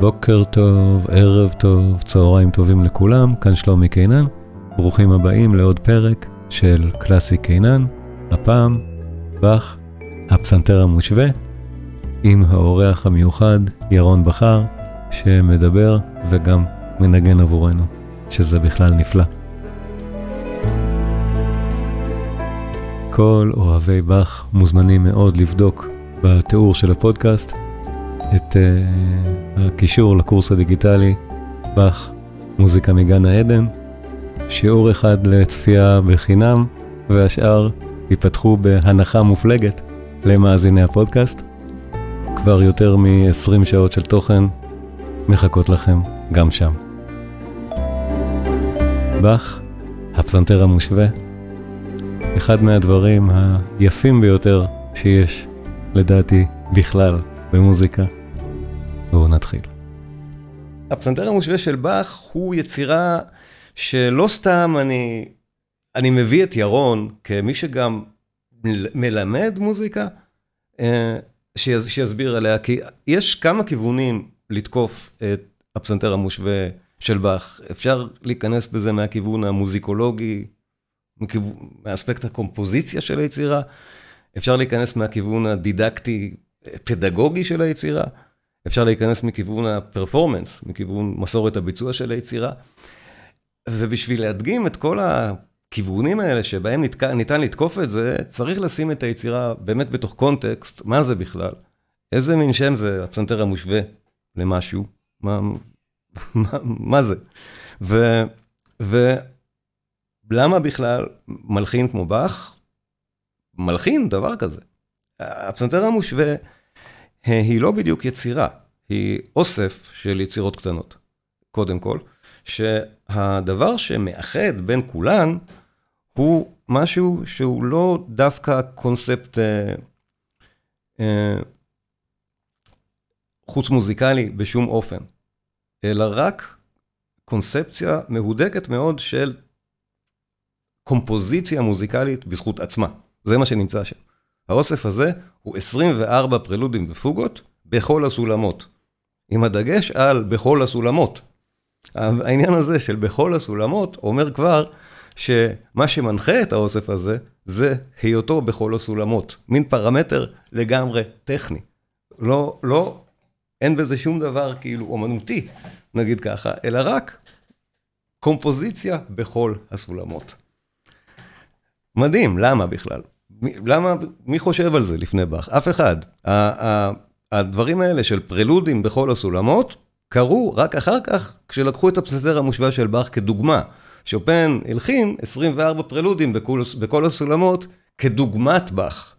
בוקר טוב, ערב טוב, צהריים טובים לכולם, כאן שלומי קינן. ברוכים הבאים לעוד פרק של קלאסי קינן, הפעם באך, הפסנתר המושווה, עם האורח המיוחד ירון בכר, שמדבר וגם מנגן עבורנו, שזה בכלל נפלא. כל אוהבי באך מוזמנים מאוד לבדוק בתיאור של הפודקאסט את uh, הקישור לקורס הדיגיטלי, באך, מוזיקה מגן העדן, שיעור אחד לצפייה בחינם, והשאר ייפתחו בהנחה מופלגת למאזיני הפודקאסט. כבר יותר מ-20 שעות של תוכן מחכות לכם גם שם. באך, הפסנתר המושווה, אחד מהדברים היפים ביותר שיש, לדעתי, בכלל, במוזיקה. בואו נתחיל. הפסנתר המושווה של באך הוא יצירה שלא סתם אני, אני מביא את ירון כמי שגם מלמד מוזיקה, אה, שיסביר עליה, כי יש כמה כיוונים לתקוף את הפסנתר המושווה של באך. אפשר להיכנס בזה מהכיוון המוזיקולוגי, מאספקט הקומפוזיציה של היצירה, אפשר להיכנס מהכיוון הדידקטי, פדגוגי של היצירה. אפשר להיכנס מכיוון הפרפורמנס, מכיוון מסורת הביצוע של היצירה. ובשביל להדגים את כל הכיוונים האלה שבהם נת... ניתן לתקוף את זה, צריך לשים את היצירה באמת בתוך קונטקסט, מה זה בכלל? איזה מין שם זה הפסנתר המושווה למשהו? מה, מה, מה זה? ו, ולמה בכלל מלחין כמו באך, מלחין דבר כזה? הפסנתר המושווה היא לא בדיוק יצירה, היא אוסף של יצירות קטנות, קודם כל, שהדבר שמאחד בין כולן הוא משהו שהוא לא דווקא קונספט אה, אה, חוץ מוזיקלי בשום אופן, אלא רק קונספציה מהודקת מאוד של קומפוזיציה מוזיקלית בזכות עצמה. זה מה שנמצא שם. האוסף הזה הוא 24 פרלודים ופוגות בכל הסולמות, עם הדגש על בכל הסולמות. העניין הזה של בכל הסולמות אומר כבר שמה שמנחה את האוסף הזה, זה היותו בכל הסולמות. מין פרמטר לגמרי טכני. לא, לא, אין בזה שום דבר כאילו אומנותי, נגיד ככה, אלא רק קומפוזיציה בכל הסולמות. מדהים, למה בכלל? למה, מי חושב על זה לפני באך? אף אחד. הדברים האלה של פרלודים בכל הסולמות, קרו רק אחר כך, כשלקחו את הפסנתר המושווה של באך כדוגמה. שופן הלחין 24 פרלודים בכל, בכל הסולמות כדוגמת באך.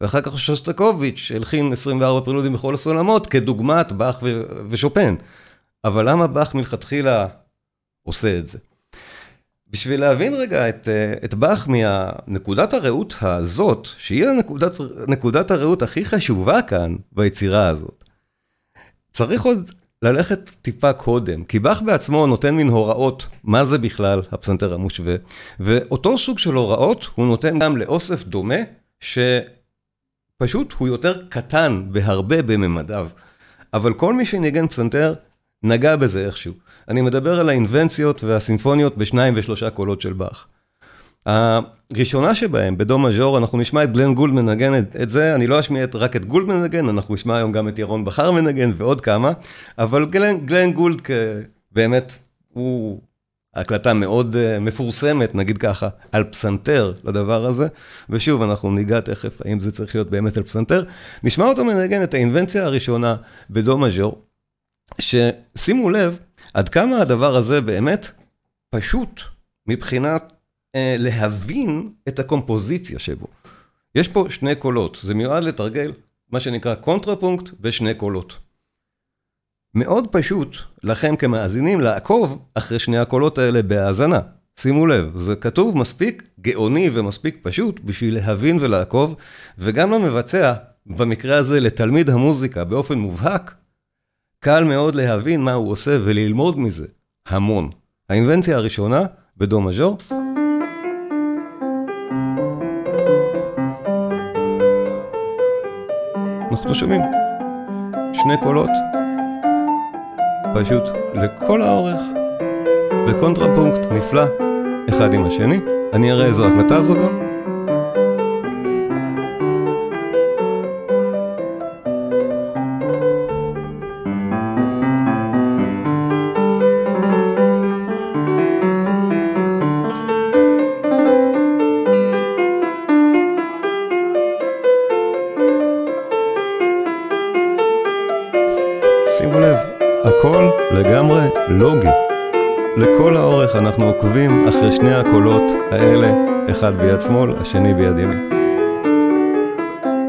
ואחר כך שוסטקוביץ' הלחין 24 פרלודים בכל הסולמות כדוגמת באך ושופן. אבל למה באך מלכתחילה עושה את זה? בשביל להבין רגע את, אה, את באך מהנקודת הראות הזאת, שהיא הנקודת, נקודת הראות הכי חשובה כאן ביצירה הזאת, צריך עוד ללכת טיפה קודם, כי באך בעצמו נותן מין הוראות מה זה בכלל הפסנתר המושווה, ואותו סוג של הוראות הוא נותן גם לאוסף דומה, שפשוט הוא יותר קטן בהרבה בממדיו. אבל כל מי שניגן פסנתר נגע בזה איכשהו. אני מדבר על האינבנציות והסימפוניות בשניים ושלושה קולות של באך. הראשונה שבהם, בדו מז'ור, אנחנו נשמע את גלן גולד מנגן את, את זה, אני לא אשמיע את, רק את גולד מנגן, אנחנו נשמע היום גם את ירון בכר מנגן ועוד כמה, אבל גלן, גלן גולד באמת, הוא הקלטה מאוד uh, מפורסמת, נגיד ככה, על פסנתר לדבר הזה, ושוב, אנחנו ניגע תכף האם זה צריך להיות באמת על פסנתר. נשמע אותו מנגן את האינבנציה הראשונה בדו מז'ור, ששימו לב עד כמה הדבר הזה באמת פשוט מבחינת אה, להבין את הקומפוזיציה שבו. יש פה שני קולות, זה מיועד לתרגל מה שנקרא קונטרפונקט בשני קולות. מאוד פשוט לכם כמאזינים לעקוב אחרי שני הקולות האלה בהאזנה. שימו לב, זה כתוב מספיק גאוני ומספיק פשוט בשביל להבין ולעקוב, וגם למבצע, במקרה הזה לתלמיד המוזיקה באופן מובהק, קל מאוד להבין מה הוא עושה וללמוד מזה המון. האינבנציה הראשונה, בדו מז'ור. אנחנו שומעים שני קולות פשוט לכל האורך, בקונטרפונקט נפלא, אחד עם השני. אני אראה איזו הקלטה זו גם. שני הקולות האלה, אחד ביד שמאל, השני ביד ימין.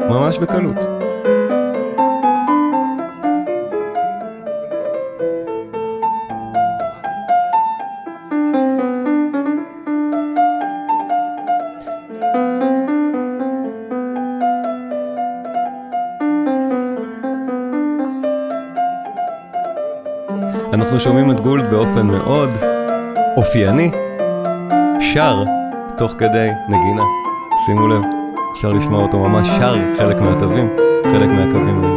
ממש בקלות. אנחנו שומעים את גולד באופן מאוד אופייני, שר תוך כדי נגינה. שימו לב, אפשר לשמוע אותו ממש שר חלק מהתווים, חלק מהקווים האלה.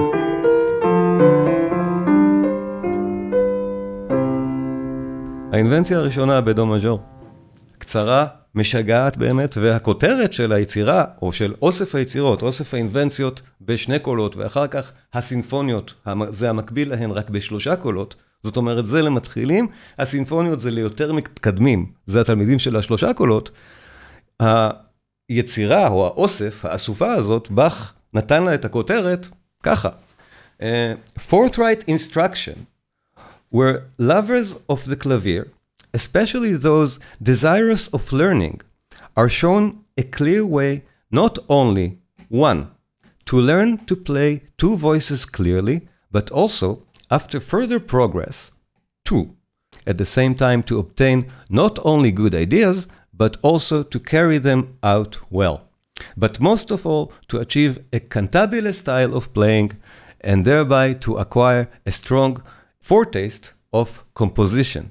האינבנציה הראשונה בדו מז'ור, קצרה, משגעת באמת, והכותרת של היצירה, או של אוסף היצירות, אוסף האינבנציות בשני קולות, ואחר כך הסינפוניות, זה המקביל להן רק בשלושה קולות, זאת אומרת, זה למתחילים, הסינפוניות זה ליותר מתקדמים, זה התלמידים של השלושה קולות. היצירה או האוסף, האסופה הזאת, באך נתן לה את הכותרת ככה. Uh, forthright instruction were lovers of the clavier, especially those desirous of learning, are shown a clear way not only, one, to learn to play two voices clearly, but also after further progress, two, at the same time to obtain not only good ideas, but also to carry them out well. But most of all, to achieve a cantabile style of playing and thereby to acquire a strong foretaste of composition.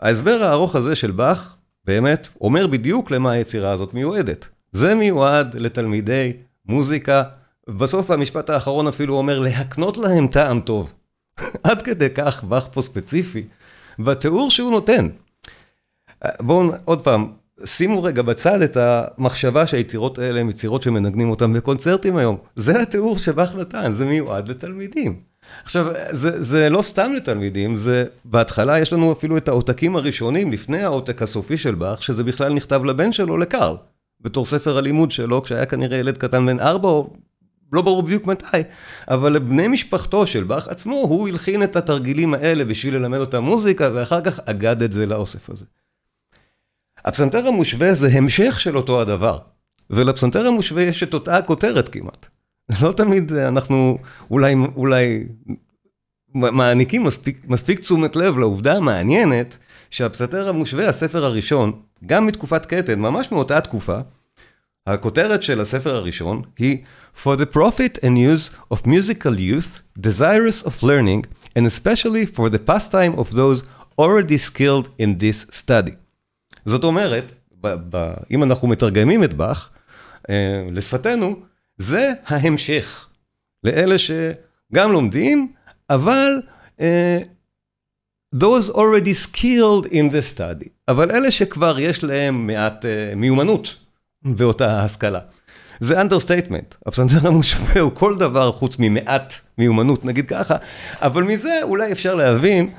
ההסבר הארוך הזה של באך באמת אומר בדיוק למה היצירה הזאת מיועדת. זה מיועד לתלמידי מוזיקה, בסוף המשפט האחרון אפילו אומר להקנות להם טעם טוב. עד כדי כך פה ספציפי, בתיאור שהוא נותן. בואו עוד פעם, שימו רגע בצד את המחשבה שהיצירות האלה הן יצירות שמנגנים אותן בקונצרטים היום. זה התיאור שבאך נתן, זה מיועד לתלמידים. עכשיו, זה, זה לא סתם לתלמידים, זה בהתחלה יש לנו אפילו את העותקים הראשונים לפני העותק הסופי של באך, שזה בכלל נכתב לבן שלו, לקארל, בתור ספר הלימוד שלו, כשהיה כנראה ילד קטן בן ארבע או לא ברור בדיוק מתי, אבל לבני משפחתו של באך עצמו, הוא הלחין את התרגילים האלה בשביל ללמד אותם מוזיקה, ואחר כך אגד את זה לאוסף הזה. הפסנתר המושווה זה המשך של אותו הדבר, ולפסנתר המושווה יש את אותה הכותרת כמעט. לא תמיד אנחנו אולי, אולי מעניקים מספיק, מספיק תשומת לב לעובדה המעניינת שהפסנתר המושווה, הספר הראשון, גם מתקופת קטן, ממש מאותה תקופה, הכותרת של הספר הראשון היא For the profit and use of musical youth, desirous of learning, and especially for the pastime of those already skilled in this study. זאת אומרת, אם אנחנו מתרגמים את באך אה, לשפתנו, זה ההמשך לאלה שגם לומדים, אבל אה, those already skilled in the study, אבל אלה שכבר יש להם מעט אה, מיומנות באותה השכלה. זה understatement, הפסנתר המושווה הוא כל דבר חוץ ממעט מיומנות, נגיד ככה, אבל מזה אולי אפשר להבין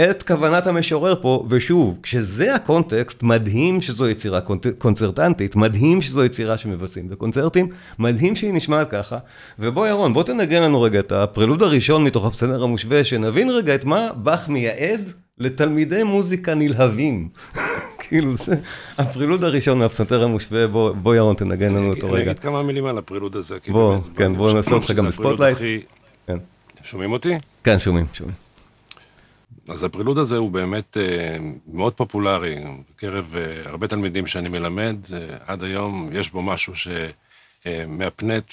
את כוונת המשורר פה, ושוב, כשזה הקונטקסט, מדהים שזו יצירה קונצרטנטית, מדהים שזו יצירה שמבצעים בקונצרטים, מדהים שהיא נשמעת ככה, ובוא ירון, בוא תנגן לנו רגע את הפרלוד הראשון מתוך הפסנתר המושווה, שנבין רגע את מה באך מייעד לתלמידי מוזיקה נלהבים. כאילו זה הפרילוד הראשון מהפסנתר המושווה, בוא, ירון תנגן לנו אותו רגע. אני אגיד כמה מילים על הפרילוד הזה. בוא, כן, בוא נעשה אותך גם ב spotlight. כן. שומעים אותי? כן, שומעים, שומעים. אז הפרילוד הזה הוא באמת מאוד פופולרי, בקרב הרבה תלמידים שאני מלמד, עד היום יש בו משהו שמהפנט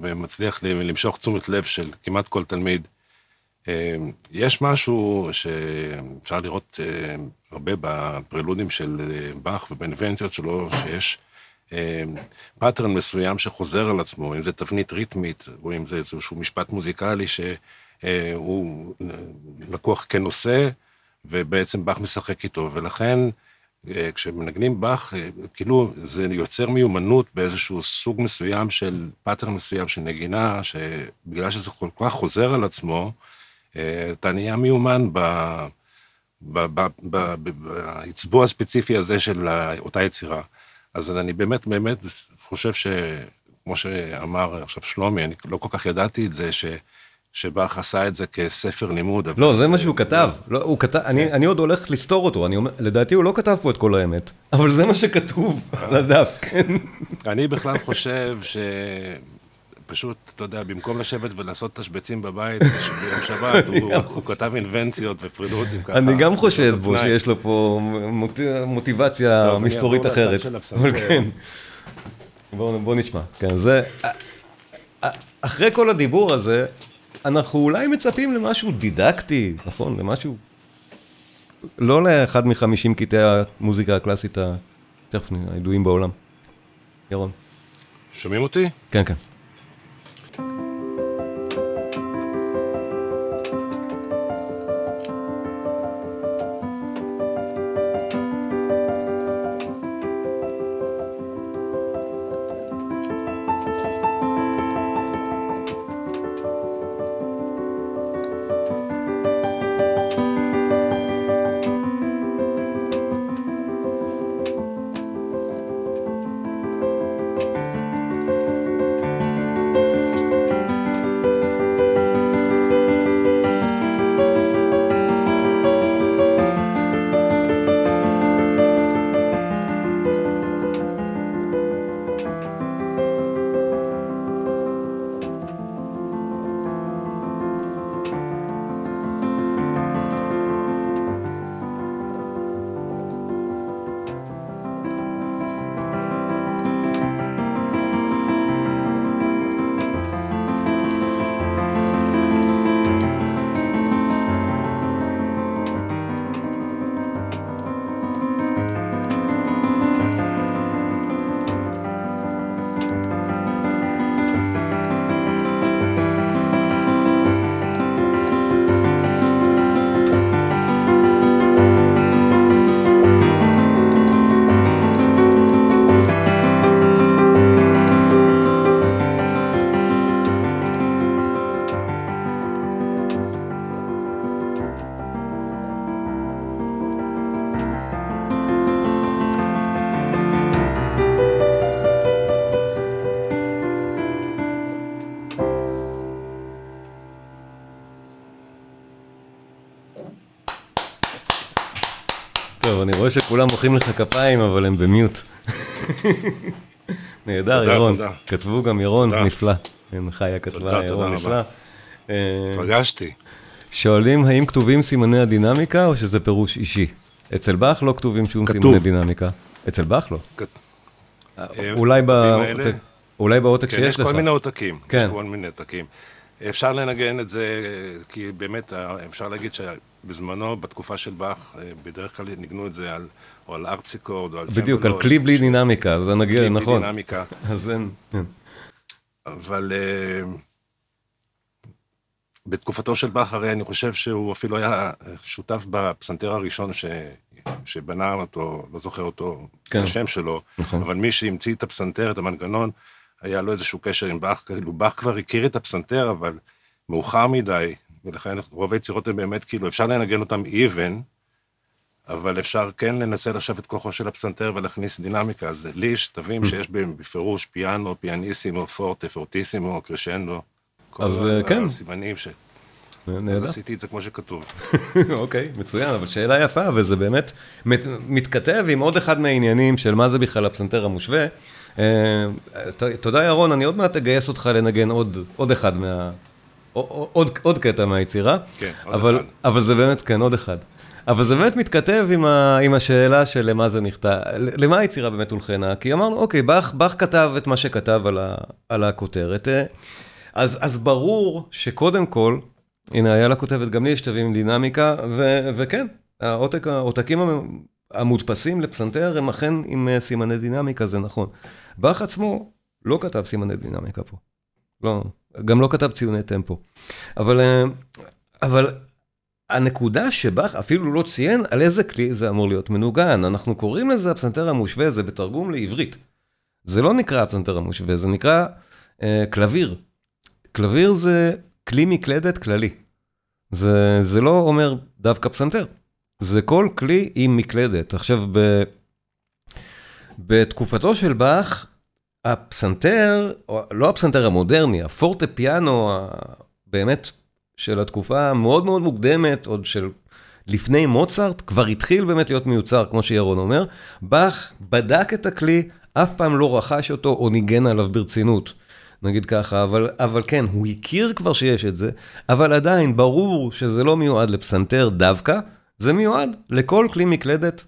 ומצליח למשוך תשומת לב של כמעט כל תלמיד. יש משהו שאפשר לראות הרבה בפרילודים של באך ובאינבנציות שלו, שיש pattern מסוים שחוזר על עצמו, אם זה תבנית ריתמית, או אם זה איזשהו משפט מוזיקלי אה, הוא לקוח כנושא, ובעצם באך משחק איתו, ולכן אה, כשמנגנים באך, אה, כאילו זה יוצר מיומנות באיזשהו סוג מסוים של pattern מסוים של נגינה, שבגלל שזה כל כך חוזר על עצמו, אתה נהיה מיומן באצבוע הספציפי הזה של אותה יצירה. אז אני באמת באמת חושב שכמו שאמר עכשיו שלומי, אני לא כל כך ידעתי את זה, ש... שבאך עשה את זה כספר לימוד. לא, זה מה שהוא כתב. לא, הוא כתב, אני, אני עוד הולך לסתור אותו, אני אומר, לדעתי הוא לא כתב פה את כל האמת, אבל זה מה שכתוב על הדף, כן. אני בכלל חושב ש... פשוט, אתה יודע, במקום לשבת ולעשות תשבצים בבית ביום שבת, הוא כתב אינבנציות ופרידותים ככה. אני גם חושד בו שיש לו פה מוטיבציה מסתורית אחרת. אבל כן. בוא נשמע. כן, זה... אחרי כל הדיבור הזה, אנחנו אולי מצפים למשהו דידקטי, נכון? למשהו... לא לאחד מחמישים קטעי המוזיקה הקלאסית תכף הידועים בעולם. ירון. שומעים אותי? כן, כן. רואה שכולם מוחאים לך כפיים, אבל הם במיוט. נהדר, ירון. כתבו גם ירון, נפלא. כן, חיה כתבה, ירון נפלא. אה, התרגשתי. שואלים האם כתובים סימני הדינמיקה או שזה פירוש אישי? אצל באך לא כתובים שום סימני דינמיקה. אצל באך לא. אה, אולי בעותק שיש לך. כן, יש כל מיני עותקים. יש כן. כל מיני עותקים. אפשר לנגן את זה, כי באמת אפשר להגיד שבזמנו, בתקופה של באך, בדרך כלל ניגנו את זה על, או על ארפסיקורד, או על צ'מבלו. בדיוק, על כלי בלי דינמיקה, זה נגיע, נכון. כלי בלי דינמיקה. אז אין, כן. אבל אה, בתקופתו של באך, הרי אני חושב שהוא אפילו היה שותף בפסנתר הראשון ש... שבנה אותו, לא זוכר אותו, כן. השם שלו, נכון. אבל מי שהמציא את הפסנתר, את המנגנון, היה לו איזשהו קשר עם באך, כאילו באך כבר הכיר את הפסנתר, אבל מאוחר מדי, ולכן רוב היצירות הן באמת, כאילו, אפשר לנגן אותן even, אבל אפשר כן לנצל עכשיו את כוחו של הפסנתר ולהכניס דינמיקה. אז לי יש תווים שיש בהם בפירוש פיאנו, פיאניסימו, פורטה, פורטיסימו, קרשנדו. אז אה, כן. הסימנים ש... אז עשיתי את זה כמו שכתוב. אוקיי, מצוין, אבל שאלה יפה, וזה באמת מתכתב עם עוד אחד מהעניינים של מה זה בכלל הפסנתר המושווה. אה, תודה ירון, אני עוד מעט אגייס אותך לנגן עוד, עוד אחד מה... עוד, עוד קטע מהיצירה. כן, עוד אבל, אחד. אבל זה באמת, כן, עוד אחד. אבל זה באמת מתכתב עם, ה, עם השאלה של למה זה נכתב, למה היצירה באמת הולחנה, כי אמרנו, אוקיי, באך, באך כתב את מה שכתב על, ה, על הכותרת, אה, אז, אז ברור שקודם כל, הנה, איילה כותבת, גם לי יש תווים דינמיקה, ו, וכן, העותק, העותקים המודפסים לפסנתר הם אכן עם אה, סימני דינמיקה, זה נכון. באך עצמו לא כתב סימני דינמיקה פה. לא, גם לא כתב ציוני טמפו. אבל, אה, אבל הנקודה שבאך אפילו לא ציין על איזה כלי זה אמור להיות מנוגן. אנחנו קוראים לזה הפסנתר המושווה, זה בתרגום לעברית. זה לא נקרא הפסנתר המושווה, זה נקרא אה, קלביר. קלביר זה כלי מקלדת כללי. זה, זה לא אומר דווקא פסנתר, זה כל כלי עם מקלדת. עכשיו, ב, בתקופתו של באך, הפסנתר, לא הפסנתר המודרני, הפורטה פיאנו באמת של התקופה המאוד מאוד מוקדמת, עוד של לפני מוצרט, כבר התחיל באמת להיות מיוצר, כמו שירון אומר. באך בדק את הכלי, אף פעם לא רכש אותו או ניגן עליו ברצינות. נגיד ככה, אבל, אבל כן, הוא הכיר כבר שיש את זה, אבל עדיין ברור שזה לא מיועד לפסנתר דווקא, זה מיועד לכל כלי מקלדת,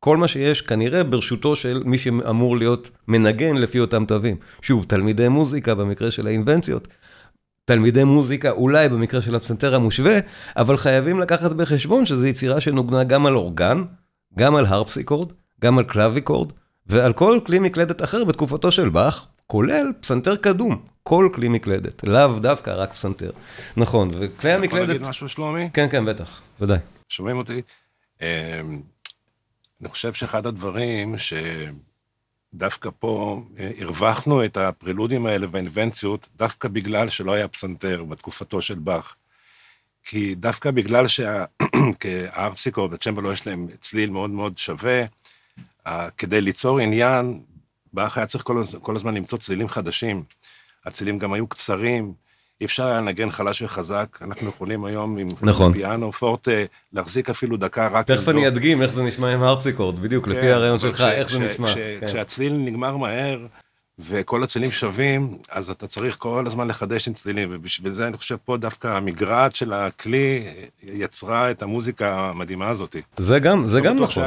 כל מה שיש כנראה ברשותו של מי שאמור להיות מנגן לפי אותם תווים. שוב, תלמידי מוזיקה במקרה של האינבנציות, תלמידי מוזיקה אולי במקרה של הפסנתר המושווה, אבל חייבים לקחת בחשבון שזו יצירה שנוגנה גם על אורגן, גם על הרפסיקורד, גם על קלאביקורד, ועל כל כלי מקלדת אחר בתקופתו של באך, כולל פסנתר קדום, כל כלי מקלדת, לאו דווקא רק פסנתר. נכון, וכלי המקלדת... יכול להגיד משהו, שלומי? כן, כן, בטח, ודאי. שומעים אותי? אמ, אני חושב שאחד הדברים שדווקא פה אה, הרווחנו את הפרילודים האלה והאינבנציות, דווקא בגלל שלא היה פסנתר בתקופתו של באך. כי דווקא בגלל שהארפסיקו והצ'מבלו יש להם צליל מאוד מאוד שווה, כדי ליצור עניין, באך היה צריך כל, כל הזמן למצוא צלילים חדשים. הצלילים גם היו קצרים, אי אפשר היה לנגן חלש וחזק, אנחנו יכולים היום עם נכון. פיאנו, פורט, להחזיק אפילו דקה רק... תכף אני אדגים איך זה נשמע עם הרפסיקורד, בדיוק, כן, לפי הרעיון שלך, ש, איך ש, זה נשמע. ש, כן. כשהצליל נגמר מהר, וכל הצלילים שווים, אז אתה צריך כל הזמן לחדש עם צלילים, ובשביל זה אני חושב פה דווקא המגרעת של הכלי יצרה את המוזיקה המדהימה הזאת. זה גם, זה גם נכון.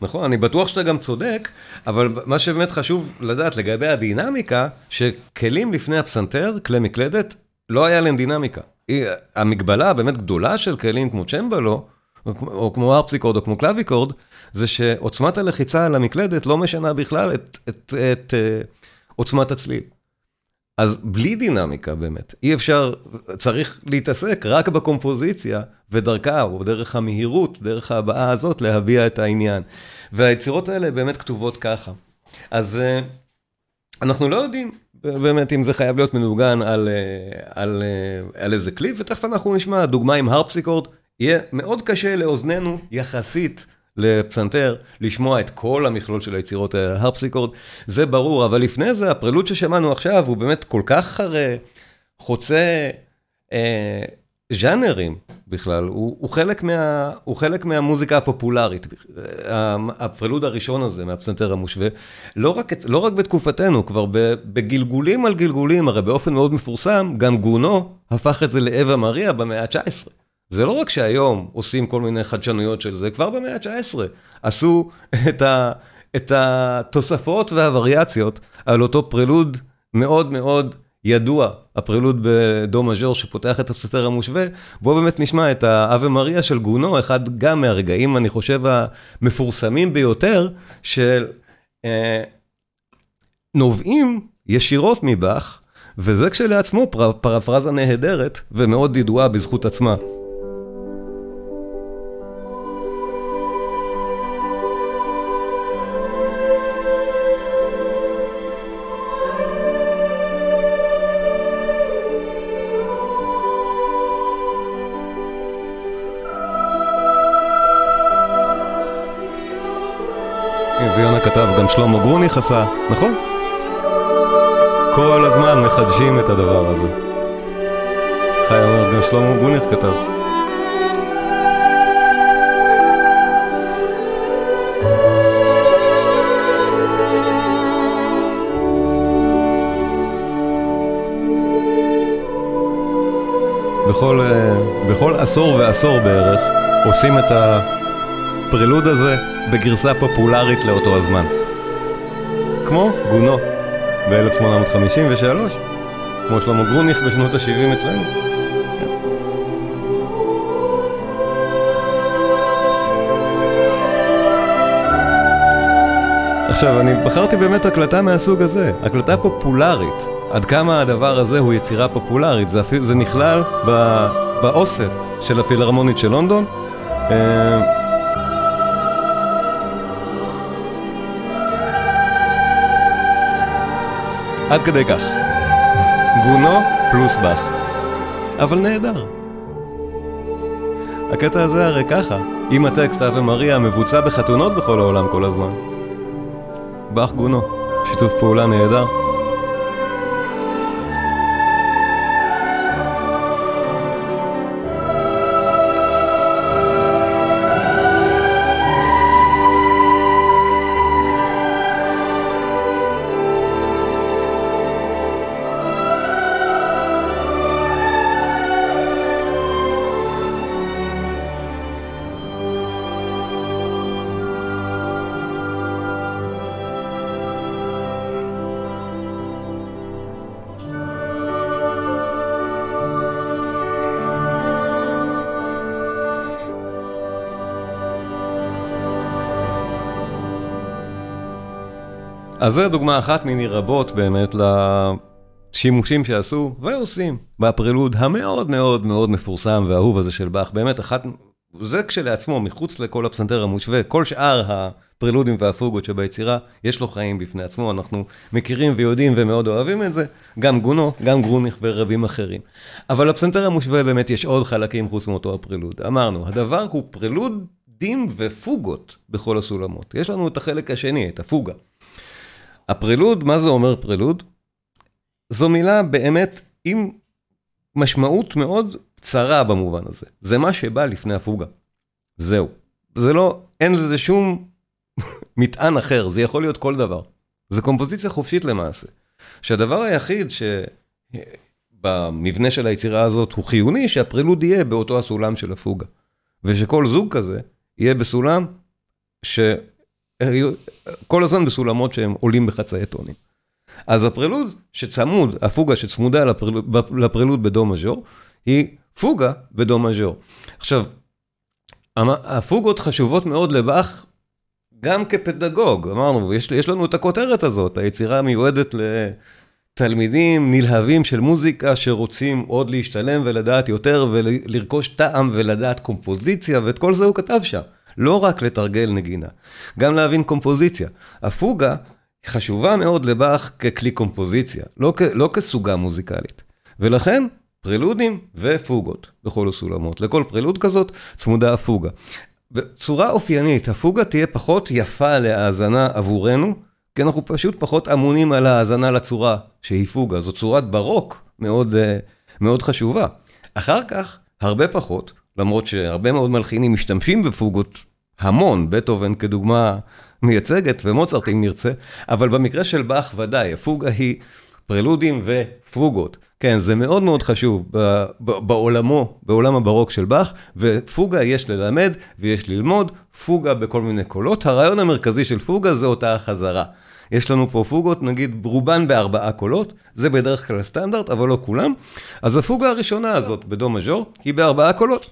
נכון, אני בטוח שאתה גם צודק, אבל מה שבאמת חשוב לדעת לגבי הדינמיקה, שכלים לפני הפסנתר, כלי מקלדת, לא היה להם דינמיקה. היא- המגבלה הבאמת גדולה של כלים כמו צ'מבלו, או כמו- הרפסיקורד או כמו קלאביקורד, זה שעוצמת הלחיצה על המקלדת לא משנה בכלל את, את, את uh, עוצמת הצליל. אז בלי דינמיקה באמת, אי אפשר, צריך להתעסק רק בקומפוזיציה ודרכה, או דרך המהירות, דרך ההבעה הזאת, להביע את העניין. והיצירות האלה באמת כתובות ככה. אז אה, אנחנו לא יודעים באמת אם זה חייב להיות מנוגן על, אה, על, אה, על איזה כלי, ותכף אנחנו נשמע דוגמה עם הרפסיקורד. יהיה מאוד קשה לאוזנינו יחסית לפסנתר לשמוע את כל המכלול של היצירות האלה, הרפסיקורד, זה ברור, אבל לפני זה הפרלוד ששמענו עכשיו הוא באמת כל כך הרי חוצה אה, ז'אנרים בכלל, הוא, הוא, חלק מה, הוא חלק מהמוזיקה הפופולרית, אה, הפרלוד הראשון הזה מהפסנתר המושווה, לא רק, לא רק בתקופתנו, כבר בגלגולים על גלגולים, הרי באופן מאוד מפורסם, גם גונו הפך את זה לאווה מריה במאה ה-19. זה לא רק שהיום עושים כל מיני חדשנויות של זה, כבר במאה ה-19 עשו את, ה, את התוספות והווריאציות על אותו פרלוד מאוד מאוד ידוע, הפרלוד בדו מז'ור שפותח את הפסטר המושווה, בואו באמת נשמע את האווה מריה של גונו, אחד גם מהרגעים, אני חושב, המפורסמים ביותר, של אה, נובעים ישירות מבאך, וזה כשלעצמו פר, פרפרזה נהדרת ומאוד ידועה בזכות עצמה. גרוניך עשה, נכון? כל הזמן מחדשים את הדבר הזה. חי אומר, גם שלמה גרוניך כתב. בכל, אה, בכל עשור ועשור בערך עושים את הפרלוד הזה בגרסה פופולרית לאותו הזמן. כמו גונו ב-1853, כמו שלמה גרוניך בשנות ה-70 אצלנו. עכשיו, אני בחרתי באמת הקלטה מהסוג הזה, הקלטה פופולרית. עד כמה הדבר הזה הוא יצירה פופולרית, זה, זה נכלל ב, באוסף של הפילהרמונית של לונדון. עד כדי כך. גונו פלוס באך. אבל נהדר. הקטע הזה הרי ככה, אם הטקסט אבי מריה מבוצע בחתונות בכל העולם כל הזמן. באך גונו, שיתוף פעולה נהדר. אז זו דוגמה אחת מיני רבות באמת לשימושים שעשו ועושים בפרילוד המאוד מאוד מאוד מפורסם והאהוב הזה של באך. באמת אחת, זה כשלעצמו, מחוץ לכל הפסנתר המושווה, כל שאר הפרילודים והפוגות שביצירה, יש לו חיים בפני עצמו, אנחנו מכירים ויודעים ומאוד אוהבים את זה, גם גונו, גם גרוניך ורבים אחרים. אבל לפסנתר המושווה באמת יש עוד חלקים חוץ מאותו הפרילוד. אמרנו, הדבר הוא פרילודים ופוגות בכל הסולמות. יש לנו את החלק השני, את הפוגה. הפרלוד, מה זה אומר פרלוד? זו מילה באמת עם משמעות מאוד צרה במובן הזה. זה מה שבא לפני הפוגה. זהו. זה לא, אין לזה שום מטען אחר, זה יכול להיות כל דבר. זה קומפוזיציה חופשית למעשה. שהדבר היחיד שבמבנה של היצירה הזאת הוא חיוני, שהפרלוד יהיה באותו הסולם של הפוגה. ושכל זוג כזה יהיה בסולם ש... כל הזמן בסולמות שהם עולים בחצאי טונים. אז הפרלוד שצמוד, הפוגה שצמודה לפרלוד, לפרלוד בדו מז'ור, היא פוגה בדו מז'ור. עכשיו, הפוגות חשובות מאוד לבאך גם כפדגוג, אמרנו, יש, יש לנו את הכותרת הזאת, היצירה מיועדת לתלמידים נלהבים של מוזיקה שרוצים עוד להשתלם ולדעת יותר ולרכוש טעם ולדעת קומפוזיציה, ואת כל זה הוא כתב שם. לא רק לתרגל נגינה, גם להבין קומפוזיציה. הפוגה חשובה מאוד לבאך ככלי קומפוזיציה, לא, כ, לא כסוגה מוזיקלית. ולכן, פרלודים ופוגות בכל הסולמות. לכל פרלוד כזאת צמודה הפוגה. בצורה אופיינית, הפוגה תהיה פחות יפה להאזנה עבורנו, כי אנחנו פשוט פחות אמונים על ההאזנה לצורה שהיא פוגה. זו צורת ברוק מאוד, אה, מאוד חשובה. אחר כך, הרבה פחות, למרות שהרבה מאוד מלחינים משתמשים בפוגות המון, בטהובן כדוגמה מייצגת, ומוצרט אם נרצה, אבל במקרה של באך ודאי, הפוגה היא פרלודים ופוגות. כן, זה מאוד מאוד חשוב בעולמו, בעולם הברוק של באך, ופוגה יש ללמד ויש ללמוד, פוגה בכל מיני קולות. הרעיון המרכזי של פוגה זה אותה החזרה. יש לנו פה פוגות, נגיד רובן בארבעה קולות, זה בדרך כלל סטנדרט, אבל לא כולם. אז הפוגה הראשונה הזאת בדו מז'ור היא בארבעה קולות.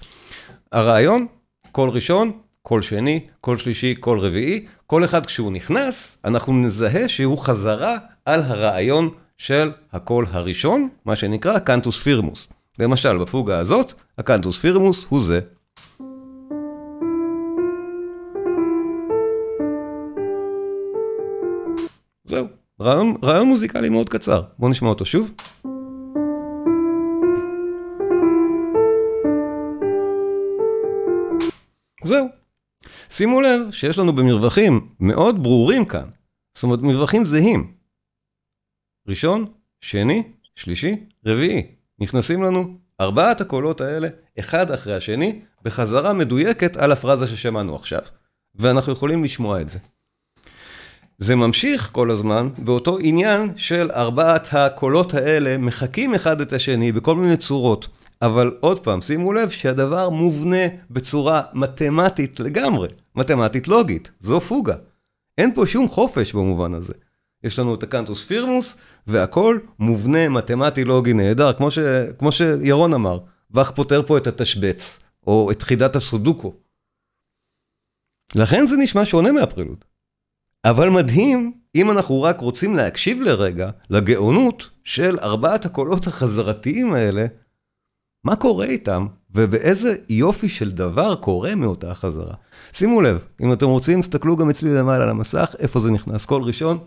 הרעיון, קול ראשון, קול שני, קול שלישי, קול רביעי, כל אחד כשהוא נכנס, אנחנו נזהה שהוא חזרה על הרעיון של הקול הראשון, מה שנקרא קנטוס פירמוס. למשל, בפוגה הזאת, הקנטוס פירמוס הוא זה. זהו, רעיון, רעיון מוזיקלי מאוד קצר. בואו נשמע אותו שוב. זהו. שימו לב שיש לנו במרווחים מאוד ברורים כאן. זאת אומרת, מרווחים זהים. ראשון, שני, שלישי, רביעי. נכנסים לנו ארבעת הקולות האלה, אחד אחרי השני, בחזרה מדויקת על הפרזה ששמענו עכשיו. ואנחנו יכולים לשמוע את זה. זה ממשיך כל הזמן באותו עניין של ארבעת הקולות האלה מחקים אחד את השני בכל מיני צורות. אבל עוד פעם, שימו לב שהדבר מובנה בצורה מתמטית לגמרי, מתמטית לוגית, זו פוגה. אין פה שום חופש במובן הזה. יש לנו את הקנטוס פירמוס, והכל מובנה מתמטי לוגי נהדר, כמו, ש... כמו שירון אמר, ואך פותר פה את התשבץ, או את חידת הסודוקו. לכן זה נשמע שונה מהפרילוד. אבל מדהים אם אנחנו רק רוצים להקשיב לרגע לגאונות של ארבעת הקולות החזרתיים האלה, מה קורה איתם ובאיזה יופי של דבר קורה מאותה חזרה. שימו לב, אם אתם רוצים, תסתכלו גם אצלי למעלה על המסך, איפה זה נכנס. קול ראשון.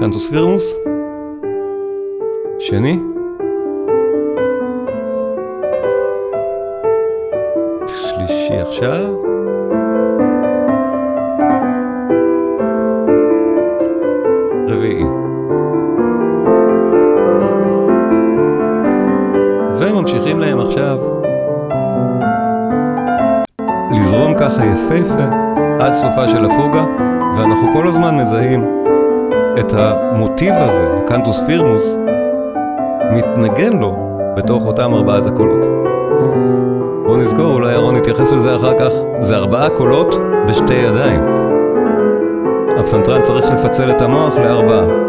קנטוס פירמוס. שני. שלישי עכשיו. וממשיכים להם עכשיו לזרום ככה יפהפה עד סופה של הפוגה, ואנחנו כל הזמן מזהים את המוטיב הזה, הקנטוס פירמוס, מתנגן לו בתוך אותם ארבעת הקולות. בואו נזכור, אולי ירון יתייחס לזה אחר כך, זה ארבעה קולות בשתי ידיים. הפסנתרן צריך לפצל את המוח לארבעה.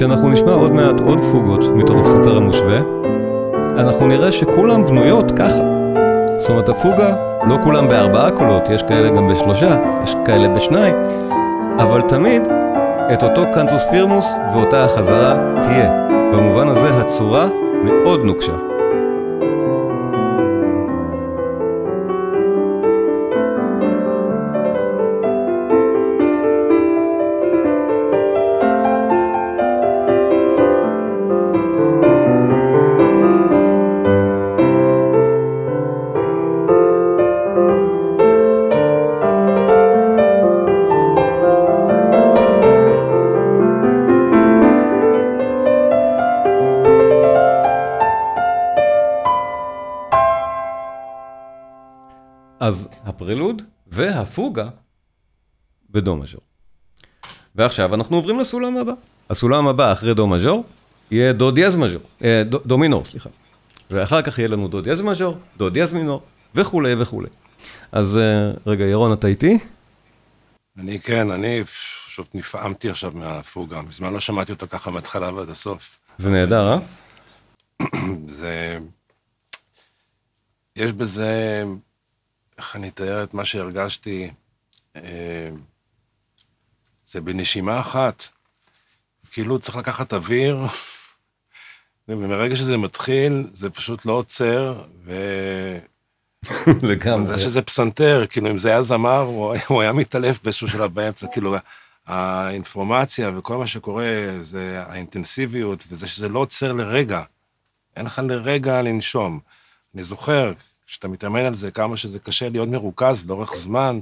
כשאנחנו נשמע עוד מעט עוד פוגות מתוך הפסנתר המושווה, אנחנו נראה שכולם בנויות ככה. זאת אומרת, הפוגה, לא כולם בארבעה קולות, יש כאלה גם בשלושה, יש כאלה בשניים, אבל תמיד את אותו קנטוס פירמוס ואותה החזרה תהיה. במובן הזה הצורה מאוד נוקשה. אז הפרלוד והפוגה בדו מז'ור. ועכשיו אנחנו עוברים לסולם הבא. הסולם הבא אחרי דו מז'ור יהיה דו דיאז מז'ור, אה, דו, דו מינור, סליחה. ואחר כך יהיה לנו דו דיאז מז'ור, דו דיאז מינור, וכולי וכולי. אז אה, רגע, ירון, אתה איתי? אני כן, אני פשוט נפעמתי עכשיו מהפוגה. מזמן לא שמעתי אותה ככה מההתחלה ועד הסוף. זה נהדר, אה? זה... יש בזה, איך אני אתאר את מה שהרגשתי, אה, זה בנשימה אחת. כאילו צריך לקחת אוויר, ומרגע שזה מתחיל, זה פשוט לא עוצר, ו... לגמרי. זה שזה פסנתר, כאילו אם זה היה זמר, הוא, הוא היה מתעלף באיזשהו שלב באמצע, כאילו האינפורמציה וכל מה שקורה, זה האינטנסיביות, וזה שזה לא עוצר לרגע. אין לך לרגע לנשום. אני זוכר, כשאתה מתאמן על זה, כמה שזה קשה להיות מרוכז לאורך זמן,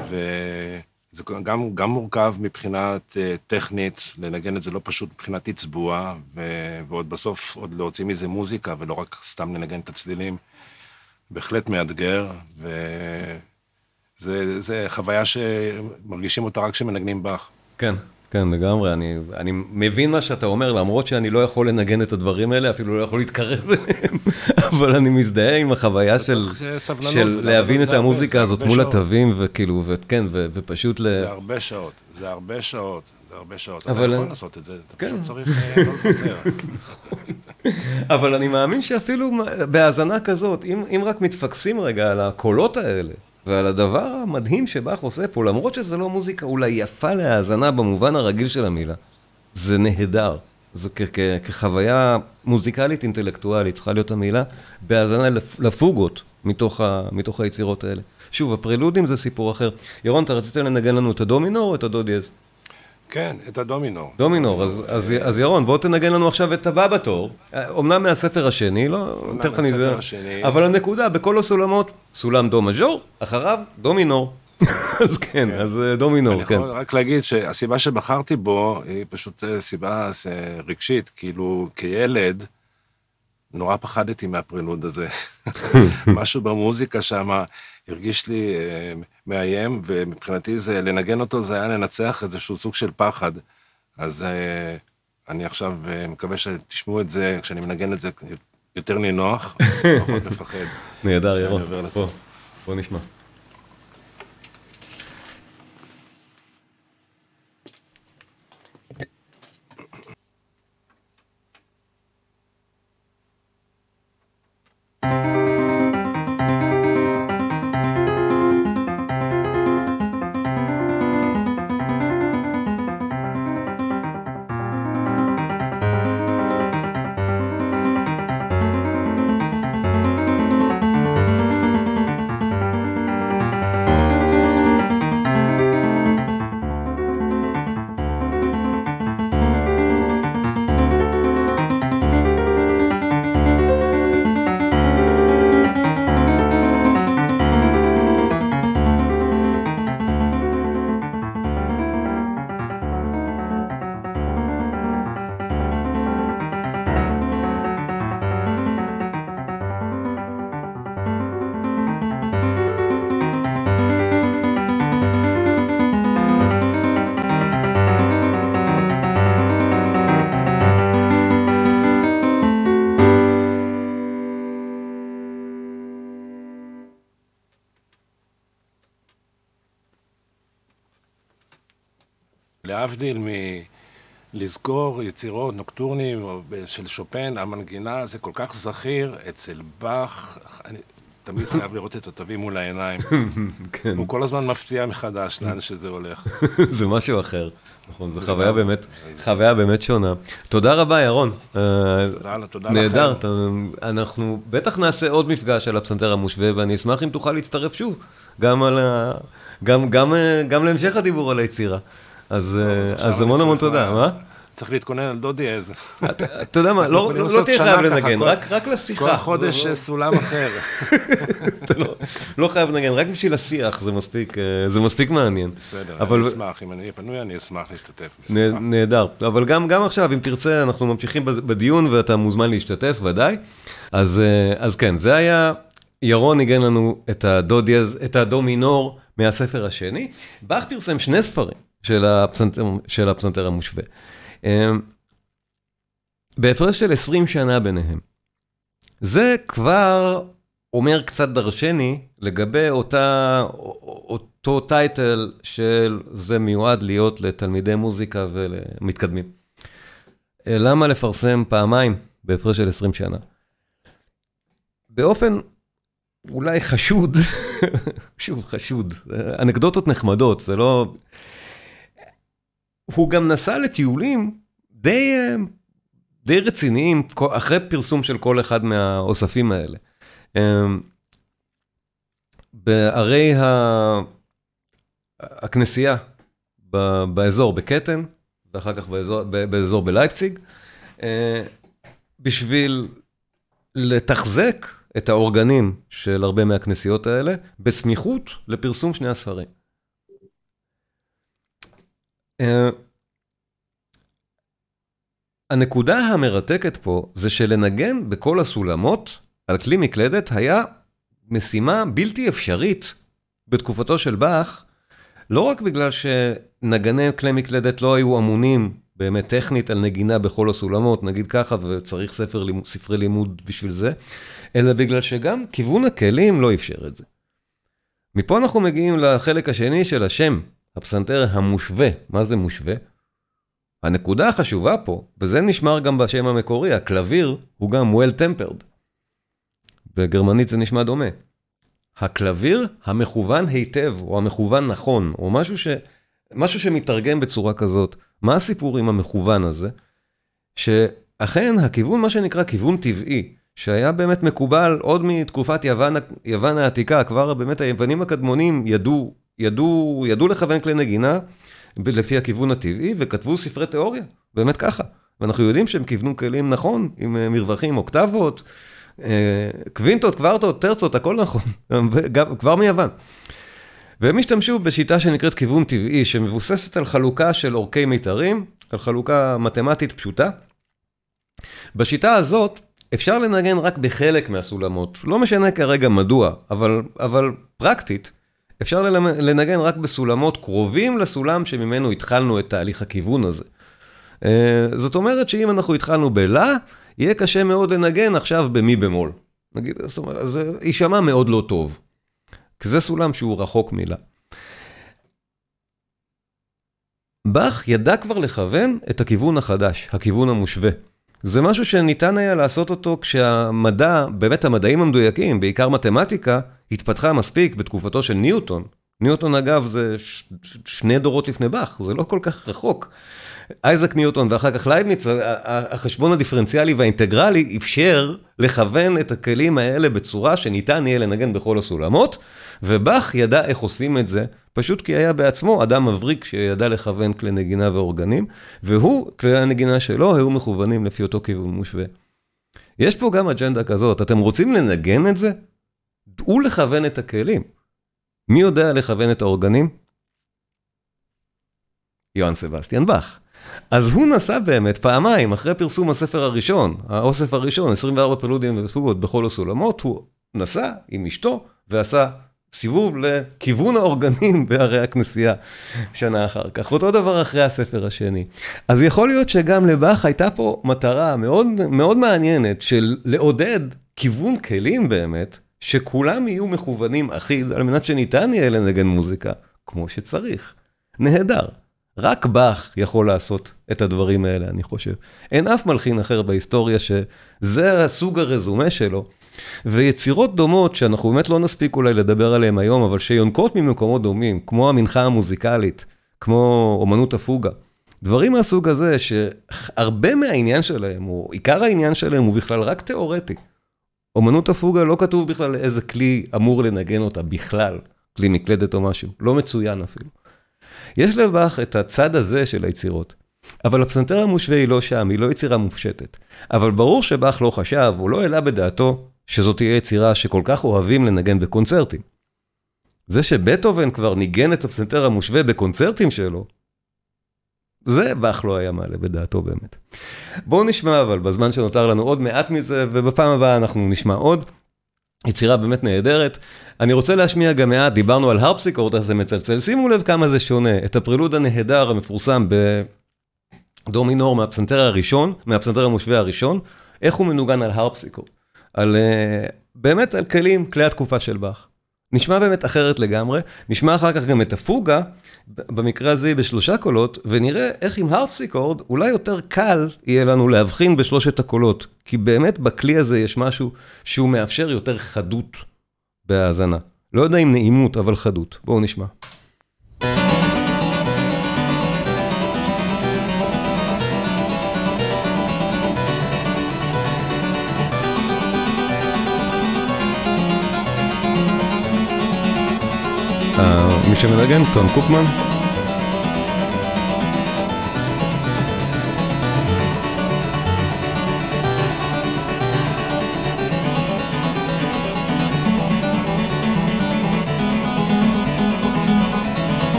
וזה גם, גם מורכב מבחינת uh, טכנית, לנגן את זה לא פשוט מבחינת תצבוע, ו... ועוד בסוף עוד להוציא מזה מוזיקה, ולא רק סתם לנגן את הצלילים. בהחלט מאתגר, וזה חוויה שמרגישים אותה רק כשמנגנים באך. כן, כן, לגמרי. אני, אני מבין מה שאתה אומר, למרות שאני לא יכול לנגן את הדברים האלה, אפילו לא יכול להתקרב אליהם, אבל אני מזדהה עם החוויה של, של להבין את המוזיקה הזאת מול התווים, וכאילו, וכן, ופשוט ל... זה הרבה שעות, זה הרבה שעות. זה הרבה שעות, אתה יכול לעשות את זה, אתה פשוט צריך לא לוותר. אבל אני מאמין שאפילו בהאזנה כזאת, אם, אם רק מתפקסים רגע על הקולות האלה, ועל הדבר המדהים שבאך עושה פה, למרות שזה לא מוזיקה אולי יפה להאזנה במובן הרגיל של המילה, זה נהדר. זה כחוויה מוזיקלית אינטלקטואלית, צריכה להיות המילה, בהאזנה לפוגות מתוך, מתוך היצירות האלה. שוב, הפרלודים זה סיפור אחר. ירון, אתה רצית לנגן לנו את הדומינור או את הדו דיאז? כן, את הדומינור. דומינור, אז, אז, אז ירון, בוא תנגן לנו עכשיו את הבא בתור. אומנם מהספר השני, לא, תכף אני. השני. אבל הנקודה, בכל הסולמות, סולם דו מז'ור, אחריו דומינור. אז כן, אז דומינור, אני כן. אני יכול רק להגיד שהסיבה שבחרתי בו, היא פשוט סיבה רגשית, כאילו, כילד, נורא פחדתי מהפרילוד הזה. משהו במוזיקה שם הרגיש לי אה, מאיים, ומבחינתי זה, לנגן אותו זה היה לנצח איזשהו סוג של פחד. אז אה, אני עכשיו אה, מקווה שתשמעו את זה, כשאני מנגן את זה, יותר נינוח, פחות מפחד. נהדר, ירון. בוא, בוא נשמע. להבדיל מלזכור יצירות נוקטורנים של שופן, המנגינה זה כל כך זכיר אצל באך, אני תמיד חייב לראות את התווים מול העיניים. כן. הוא כל הזמן מפתיע מחדש לאן שזה הולך. זה משהו אחר. נכון, זו חוויה באמת, חוויה באמת שונה. תודה רבה, ירון. אה, תודה, לכם. נהדר, אתה- אנחנו בטח נעשה עוד מפגש על הפסנתר המושווה, ואני אשמח אם תוכל להצטרף שוב, גם על ה... גם, גם, אה, גם להמשך הדיבור על היצירה. אז, אה, אז המון המון תודה, מה? צריך להתכונן על דודי איזה. אתה יודע מה, לא לא- לא תהיה חייב לנגן, רק לשיחה. כל חודש לא- אה, סולם אחר. לא- לא חייב לנגן, רק בשביל השיח, זה מספיק, אה, זה מספיק מעניין. בסדר, אני אשמח, אם אני אהיה פנוי, אני אשמח להשתתף. נהדר, אבל גם, גם עכשיו, אם תרצה, אנחנו ממשיכים בד- בדיון ואתה מוזמן להשתתף, ודאי. אז, אה, אז כן, זה היה, ירון ניגן לנו את הדו דיאז, את הדו מינור מהספר השני. באך פרסם שני ספרים של הפסנתר, של הפסנתר המושווה. אה, בהפרש של 20 שנה ביניהם. זה כבר אומר קצת דרשני לגבי אותה, אותו טייטל של זה מיועד להיות לתלמידי מוזיקה ולמתקדמים. למה לפרסם פעמיים בהפרש של 20 שנה? באופן אולי חשוד, שוב, חשוד, אנקדוטות נחמדות, זה לא... הוא גם נסע לטיולים די, אה, די רציניים אחרי פרסום של כל אחד מהאוספים האלה. אה, בערי ה... הכנסייה באזור בקטן, ואחר כך באזור, באזור בלייפציג, אה, בשביל לתחזק את האורגנים של הרבה מהכנסיות האלה, בסמיכות לפרסום שני הספרים. אה, הנקודה המרתקת פה זה שלנגן בכל הסולמות על כלי מקלדת היה משימה בלתי אפשרית בתקופתו של באך, לא רק בגלל שנגני כלי מקלדת לא היו אמונים באמת טכנית על נגינה בכל הסולמות, נגיד ככה, וצריך ספר, ספרי לימוד בשביל זה, אלא בגלל שגם כיוון הכלים לא אפשר את זה. מפה אנחנו מגיעים לחלק השני של השם, הפסנתר המושווה. מה זה מושווה? הנקודה החשובה פה, וזה נשמר גם בשם המקורי, הקלביר הוא גם well tempered. בגרמנית זה נשמע דומה. הקלביר המכוון היטב, או המכוון נכון, או משהו, ש... משהו שמתרגם בצורה כזאת. מה הסיפור עם המכוון הזה? שאכן הכיוון, מה שנקרא כיוון טבעי, שהיה באמת מקובל עוד מתקופת יוון, יוון העתיקה, כבר באמת היוונים הקדמונים ידעו, ידעו, ידעו לכוון כלי נגינה לפי הכיוון הטבעי, וכתבו ספרי תיאוריה, באמת ככה. ואנחנו יודעים שהם כיוונו כלים נכון, עם אה, מרווחים, אוקטבות, אה, קווינטות, קוורטות, טרצות, הכל נכון, גם, כבר מיוון. והם השתמשו בשיטה שנקראת כיוון טבעי, שמבוססת על חלוקה של אורכי מיתרים, על חלוקה מתמטית פשוטה. בשיטה הזאת אפשר לנגן רק בחלק מהסולמות, לא משנה כרגע מדוע, אבל, אבל פרקטית, אפשר לנגן רק בסולמות קרובים לסולם שממנו התחלנו את תהליך הכיוון הזה. אה, זאת אומרת שאם אנחנו התחלנו בלה, יהיה קשה מאוד לנגן עכשיו במי במול. נגיד, זאת אומרת, זה יישמע מאוד לא טוב. כי זה סולם שהוא רחוק מלה. באך ידע כבר לכוון את הכיוון החדש, הכיוון המושווה. זה משהו שניתן היה לעשות אותו כשהמדע, באמת המדעים המדויקים, בעיקר מתמטיקה, התפתחה מספיק בתקופתו של ניוטון. ניוטון אגב זה ש- שני דורות לפני באך, זה לא כל כך רחוק. אייזק ניוטון ואחר כך לייבניץ, החשבון הדיפרנציאלי והאינטגרלי אפשר לכוון את הכלים האלה בצורה שניתן יהיה לנגן בכל הסולמות, ובאך ידע איך עושים את זה, פשוט כי היה בעצמו אדם מבריק שידע לכוון כלי נגינה ואורגנים, והוא, כלי הנגינה שלו היו מכוונים לפי אותו כיוון מושווה. יש פה גם אג'נדה כזאת, אתם רוצים לנגן את זה? דעו לכוון את הכלים. מי יודע לכוון את האורגנים? יוהאן סבסטיאן באך. אז הוא נסע באמת פעמיים, אחרי פרסום הספר הראשון, האוסף הראשון, 24 פלודים ופוגות בכל הסולמות, הוא נסע עם אשתו ועשה סיבוב לכיוון האורגנים בערי הכנסייה שנה אחר כך. אותו דבר אחרי הספר השני. אז יכול להיות שגם לבאך הייתה פה מטרה מאוד, מאוד מעניינת של לעודד כיוון כלים באמת, שכולם יהיו מכוונים אחיד, על מנת שניתן יהיה לנגן מוזיקה כמו שצריך. נהדר. רק באך יכול לעשות את הדברים האלה, אני חושב. אין אף מלחין אחר בהיסטוריה שזה הסוג הרזומה שלו. ויצירות דומות, שאנחנו באמת לא נספיק אולי לדבר עליהן היום, אבל שיונקות ממקומות דומים, כמו המנחה המוזיקלית, כמו אומנות הפוגה. דברים מהסוג הזה, שהרבה מהעניין שלהם, או עיקר העניין שלהם, הוא בכלל רק תיאורטי. אומנות הפוגה לא כתוב בכלל איזה כלי אמור לנגן אותה בכלל, כלי מקלדת או משהו, לא מצוין אפילו. יש לבאך את הצד הזה של היצירות, אבל הפסנתר המושווה היא לא שם, היא לא יצירה מופשטת. אבל ברור שבאך לא חשב, הוא לא העלה בדעתו שזאת תהיה יצירה שכל כך אוהבים לנגן בקונצרטים. זה שבטהובן כבר ניגן את הפסנתר המושווה בקונצרטים שלו, זה באך לא היה מעלה בדעתו באמת. בואו נשמע אבל בזמן שנותר לנו עוד מעט מזה, ובפעם הבאה אנחנו נשמע עוד. יצירה באמת נהדרת. אני רוצה להשמיע גם מעט, דיברנו על הרפסיקורד, איך זה מצלצל, שימו לב כמה זה שונה. את הפרילוד הנהדר המפורסם בדו מינור מהפסנתר הראשון, מהפסנתר המושווה הראשון, איך הוא מנוגן על הרפסיקורד. על, uh, באמת על כלים, כלי התקופה של באך. נשמע באמת אחרת לגמרי, נשמע אחר כך גם את הפוגה, במקרה הזה בשלושה קולות, ונראה איך עם הרפסיקורד אולי יותר קל יהיה לנו להבחין בשלושת הקולות, כי באמת בכלי הזה יש משהו שהוא מאפשר יותר חדות בהאזנה. לא יודע אם נעימות, אבל חדות. בואו נשמע. מי שמנגן, טון קוקמן.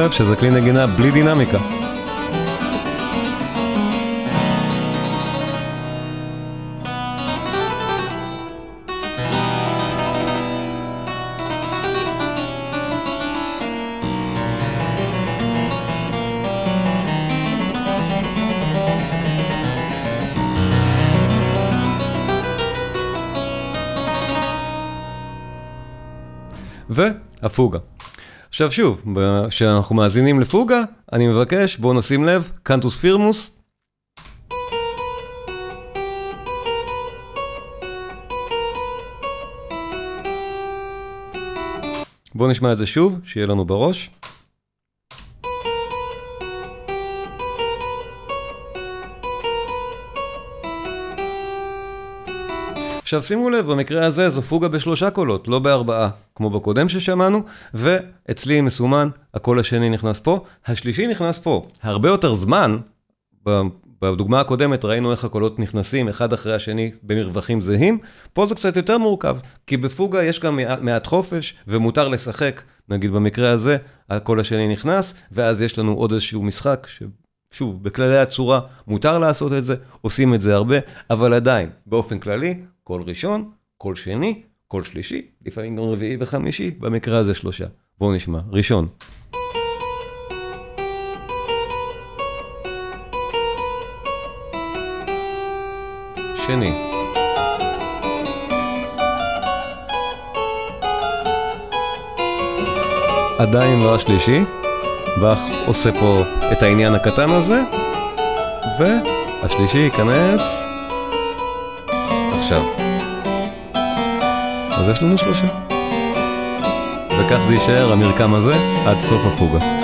לב שזה כלי נגינה בלי דינמיקה. והפוגה. עכשיו שוב, כשאנחנו מאזינים לפוגה, אני מבקש, בואו נשים לב, קנטוס פירמוס. בואו נשמע את זה שוב, שיהיה לנו בראש. עכשיו שימו לב, במקרה הזה זו פוגה בשלושה קולות, לא בארבעה, כמו בקודם ששמענו, ואצלי מסומן, הקול השני נכנס פה, השלישי נכנס פה. הרבה יותר זמן, בדוגמה הקודמת ראינו איך הקולות נכנסים אחד אחרי השני במרווחים זהים, פה זה קצת יותר מורכב, כי בפוגה יש גם מעט חופש, ומותר לשחק, נגיד במקרה הזה, הקול השני נכנס, ואז יש לנו עוד איזשהו משחק, ש... שוב, בכללי הצורה מותר לעשות את זה, עושים את זה הרבה, אבל עדיין, באופן כללי, קול ראשון, קול שני, קול שלישי, לפעמים גם רביעי וחמישי, במקרה הזה שלושה. בואו נשמע. ראשון. שני. עדיין לא השלישי, באך עושה פה את העניין הקטן הזה, והשלישי ייכנס עכשיו. אז יש לנו שלושה. וכך זה יישאר המרקם הזה עד סוף הפוגה.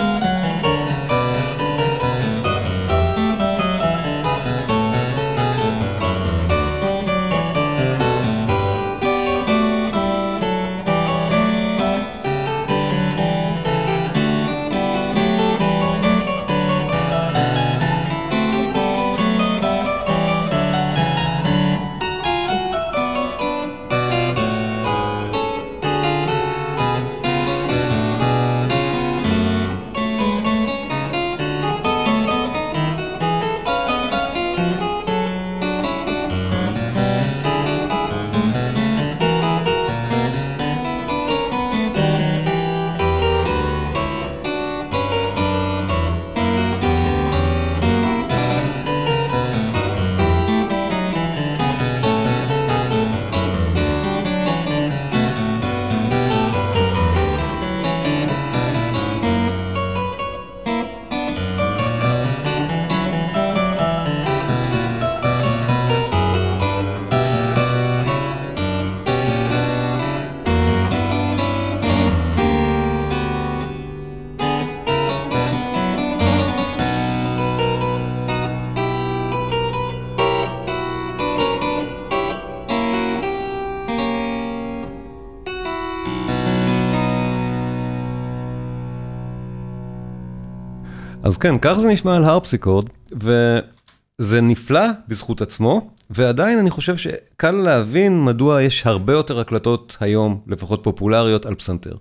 אז כן, כך זה נשמע על הרפסיקורד, וזה נפלא בזכות עצמו, ועדיין אני חושב שקל להבין מדוע יש הרבה יותר הקלטות היום, לפחות פופולריות, על פסנתר.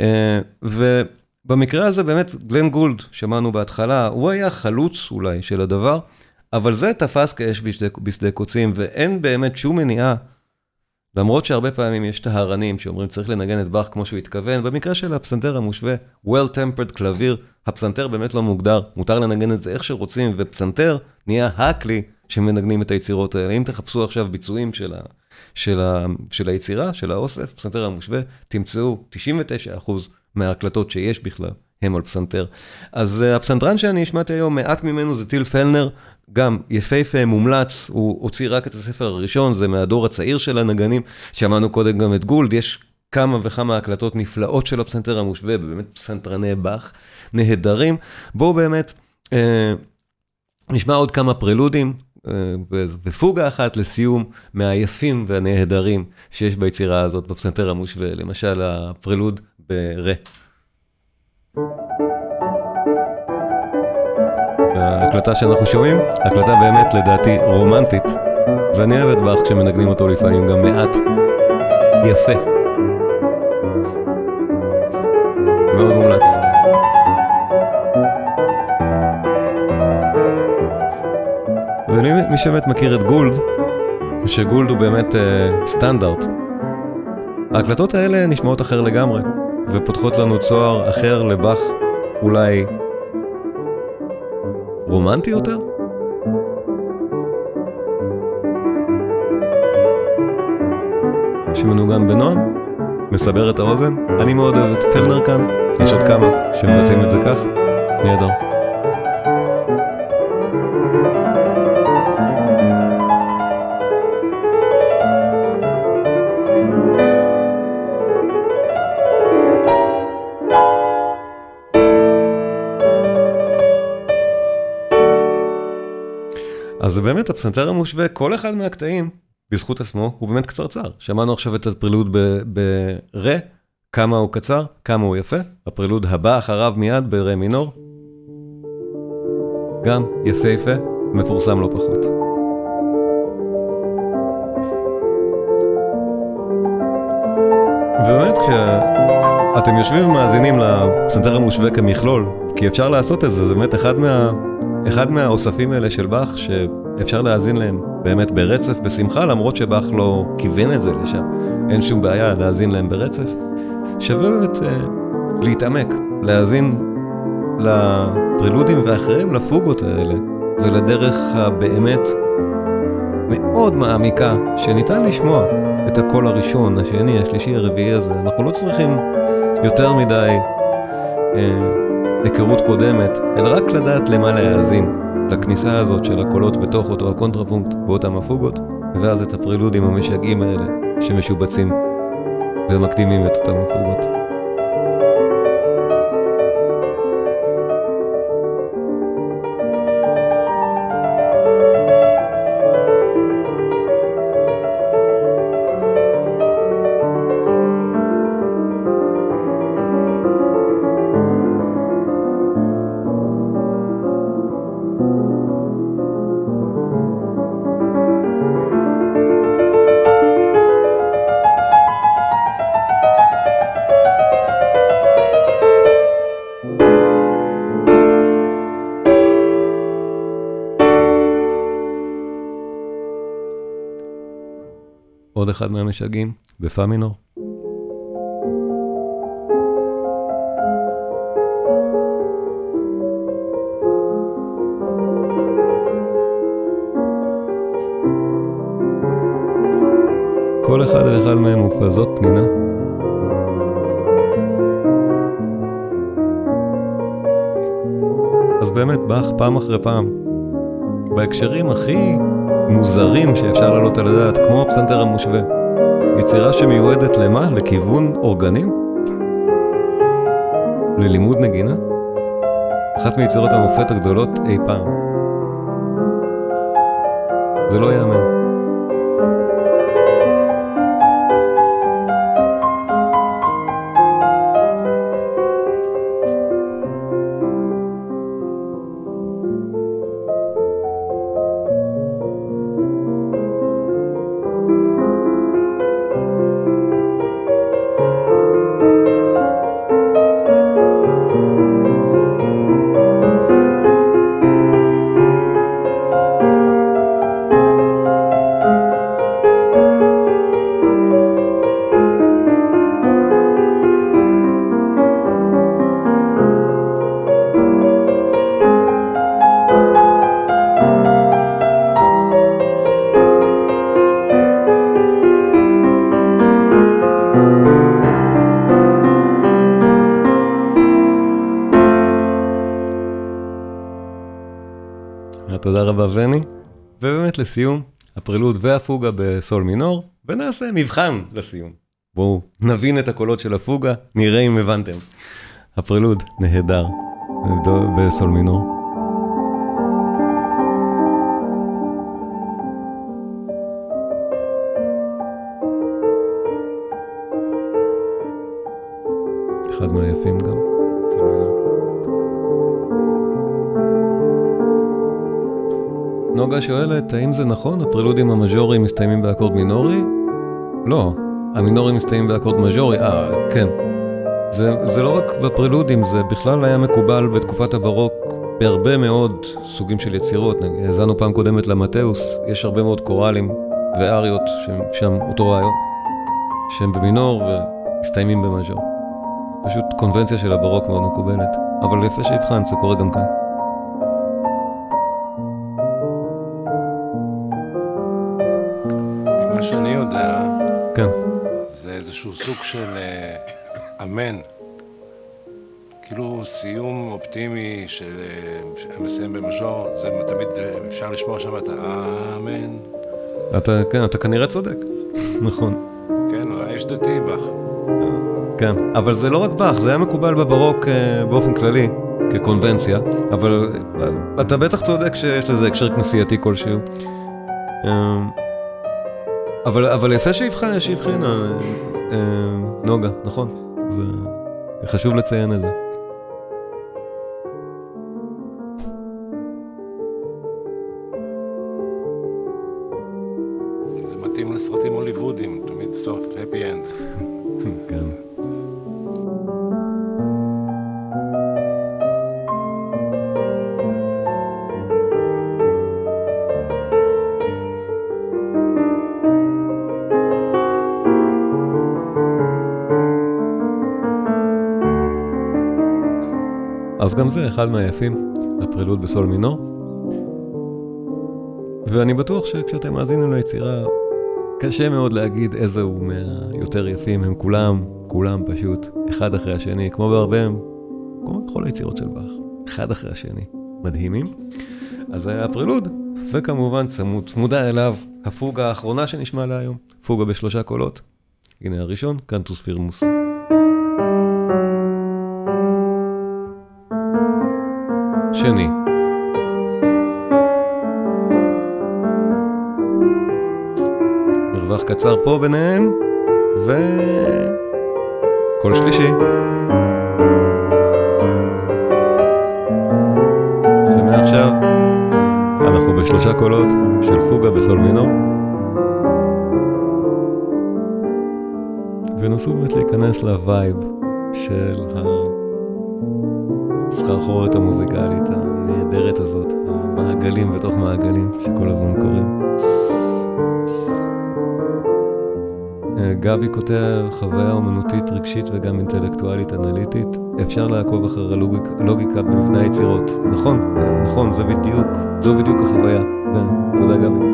אה, ובמקרה הזה באמת גלן גולד, שמענו בהתחלה, הוא היה חלוץ אולי של הדבר, אבל זה תפס כאש בשדה, קוצים, ואין באמת שום מניעה, למרות שהרבה פעמים יש טהרנים שאומרים צריך לנגן את באך כמו שהוא התכוון, במקרה של הפסנתר המושווה, well-tempered קלביר, הפסנתר באמת לא מוגדר, מותר לנגן את זה איך שרוצים, ופסנתר נהיה הכלי שמנגנים את היצירות האלה. אם תחפשו עכשיו ביצועים של, ה, של, ה, של היצירה, של האוסף, פסנתר המושווה, תמצאו 99% מההקלטות שיש בכלל, הם על פסנתר. אז uh, הפסנתרן שאני השמעתי היום, מעט ממנו זה טיל פלנר, גם יפהפה, מומלץ, הוא הוציא רק את הספר הראשון, זה מהדור הצעיר של הנגנים, שמענו קודם גם את גולד, יש כמה וכמה הקלטות נפלאות של הפסנתר המושווה, באמת פסנתרני באך נהדרים. בואו באמת אה, נשמע עוד כמה פרלודים, אה, בפוגה אחת לסיום מהיפים והנהדרים שיש ביצירה הזאת בפסנתר המושווה, למשל הפרלוד ב-רה. וההקלטה שאנחנו שומעים, הקלטה באמת לדעתי רומנטית, ואני אוהב את באך כשמנגנים אותו לפעמים גם מעט יפה. ומי שבאמת מכיר את גולד, שגולד הוא באמת uh, סטנדרט. ההקלטות האלה נשמעות אחר לגמרי, ופותחות לנו צוהר אחר לבאך אולי רומנטי יותר? שמנוגן בנועם, מסבר את האוזן. אני מאוד אוהב את פלנר כאן, יש עוד כמה שמבצעים את זה כך, נהדר. אז זה באמת הפסנתר המושווה, כל אחד מהקטעים, בזכות עצמו, הוא באמת קצרצר. שמענו עכשיו את הפרילוד ב-רה, כמה הוא קצר, כמה הוא יפה. הפרילוד הבא אחריו מיד ב-רה מינור. גם יפהפה, מפורסם לא פחות. ובאמת כשאתם יושבים ומאזינים לפסנתר המושווה כמכלול, כי אפשר לעשות את זה, זה באמת אחד מה... אחד מהאוספים האלה של באך שאפשר להאזין להם באמת ברצף בשמחה, למרות שבאך לא כיוון את זה לשם. אין שום בעיה להאזין להם ברצף. שווה באמת אה, להתעמק, להאזין לפרילודים ואחרים, לפוגות האלה, ולדרך הבאמת מאוד מעמיקה, שניתן לשמוע את הקול הראשון, השני, השלישי, הרביעי הזה. אנחנו לא צריכים יותר מדי... אה, היכרות קודמת, אלא רק לדעת למה להאזין, לכניסה הזאת של הקולות בתוך אותו הקונטרפונקט באותם הפוגות, ואז את הפרילודים המשגעים האלה שמשובצים ומקדימים את אותם הפוגות. אחד מהמשגעים, בפה מינור. כל אחד ואחד מהם הוא כזאת פנינה. אז באמת, באך פעם אחרי פעם, בהקשרים הכי מוזרים שאפשר להעלות על הדעת, כמו הפסנתר המושווה. יצירה שמיועדת למה? לכיוון אורגנים? ללימוד נגינה? אחת מיצירות המופת הגדולות אי פעם. זה לא ייאמן. רבה וני. ובאמת לסיום, הפרילוד והפוגה בסול מינור, ונעשה מבחן לסיום. בואו נבין את הקולות של הפוגה, נראה אם הבנתם. הפרילוד נהדר, בסול מינור. נוגה שואלת, האם זה נכון, הפרילודים המז'וריים מסתיימים באקורד מינורי? לא, המינורים מסתיימים באקורד מז'ורי, אה, כן. זה, זה לא רק בפרילודים, זה בכלל היה מקובל בתקופת הברוק בהרבה מאוד סוגים של יצירות. האזנו פעם קודמת למטאוס, יש הרבה מאוד קוראלים ואריות שהם שם אותו רעיון, שהם במינור ומסתיימים במז'ור. פשוט קונבנציה של הברוק מאוד מקובלת, אבל יפה שהבחנת, זה קורה גם כאן. איזשהו סוג של אה, אמן. כאילו סיום אופטימי שמסיים במז'ור, זה תמיד אה, אפשר לשמוע שם את האמן. אתה, כן, אתה כנראה צודק, נכון. כן, יש דתי בך. כן, אבל זה לא רק באך, זה היה מקובל בברוק אה, באופן כללי, כקונבנציה, אבל אה, אתה בטח צודק שיש לזה הקשר כנסייתי כלשהו. אה, אבל, אבל יפה שהבחינה, נוגה, נכון, זה חשוב לציין את. זה אחד מהיפים, הפרילוד בסול מינור. ואני בטוח שכשאתם מאזינים ליצירה, קשה מאוד להגיד איזה הוא מהיותר יפים, הם כולם, כולם פשוט, אחד אחרי השני, כמו בהרבה, כמו בכל היצירות של באך, אחד אחרי השני, מדהימים. אז זה היה הפרילוד, וכמובן צמוד, צמודה אליו הפוגה האחרונה שנשמע להיום, פוגה בשלושה קולות. הנה הראשון, קנטוס פירמוס. שני. מרווח קצר פה ביניהם, ו... קול שלישי. ומעכשיו אנחנו בשלושה קולות של פוגה בסול מינור. ונסו באמת להיכנס ל vibe של הסחרחורת המוזיקלית הנהדרת הזאת, המעגלים בתוך מעגלים שכל הזמן קורים. גבי כותב חוויה אומנותית רגשית וגם אינטלקטואלית אנליטית. אפשר לעקוב אחר הלוגיקה, במבנה היצירות. נכון, נכון, זה בדיוק, זו בדיוק החוויה. תודה גבי.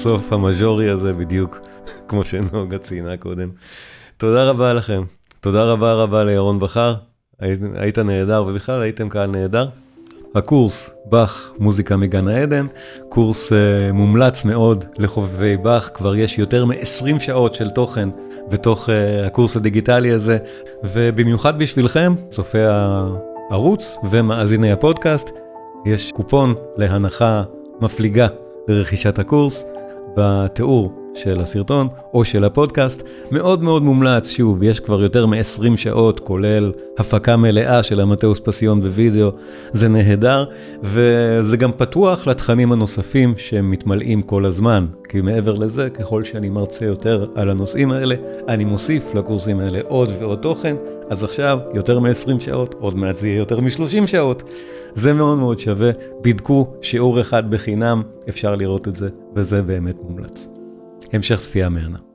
הסוף המז'ורי הזה בדיוק כמו שנוגה ציינה קודם. תודה רבה לכם, תודה רבה רבה לירון בכר, היית, היית נהדר, ובכלל הייתם קהל נהדר. הקורס באך מוזיקה מגן העדן, קורס uh, מומלץ מאוד לחובבי באך, כבר יש יותר מ-20 שעות של תוכן בתוך uh, הקורס הדיגיטלי הזה, ובמיוחד בשבילכם, צופי הערוץ ומאזיני הפודקאסט, יש קופון להנחה מפליגה לרכישת הקורס בתיאור של הסרטון או של הפודקאסט. מאוד מאוד מומלץ, שוב, יש כבר יותר מ-20 שעות, כולל הפקה מלאה של המטאוס פסיון ווידאו, זה נהדר, וזה גם פתוח לתכנים הנוספים שמתמלאים כל הזמן, כי מעבר לזה, ככל שאני מרצה יותר על הנושאים האלה, אני מוסיף לקורסים האלה עוד ועוד תוכן. אז עכשיו יותר מ-20 שעות, עוד מעט זה יהיה יותר מ-30 שעות. זה מאוד מאוד שווה, בדקו שיעור אחד בחינם, אפשר לראות את זה, וזה באמת מומלץ. המשך צפייה מהנה.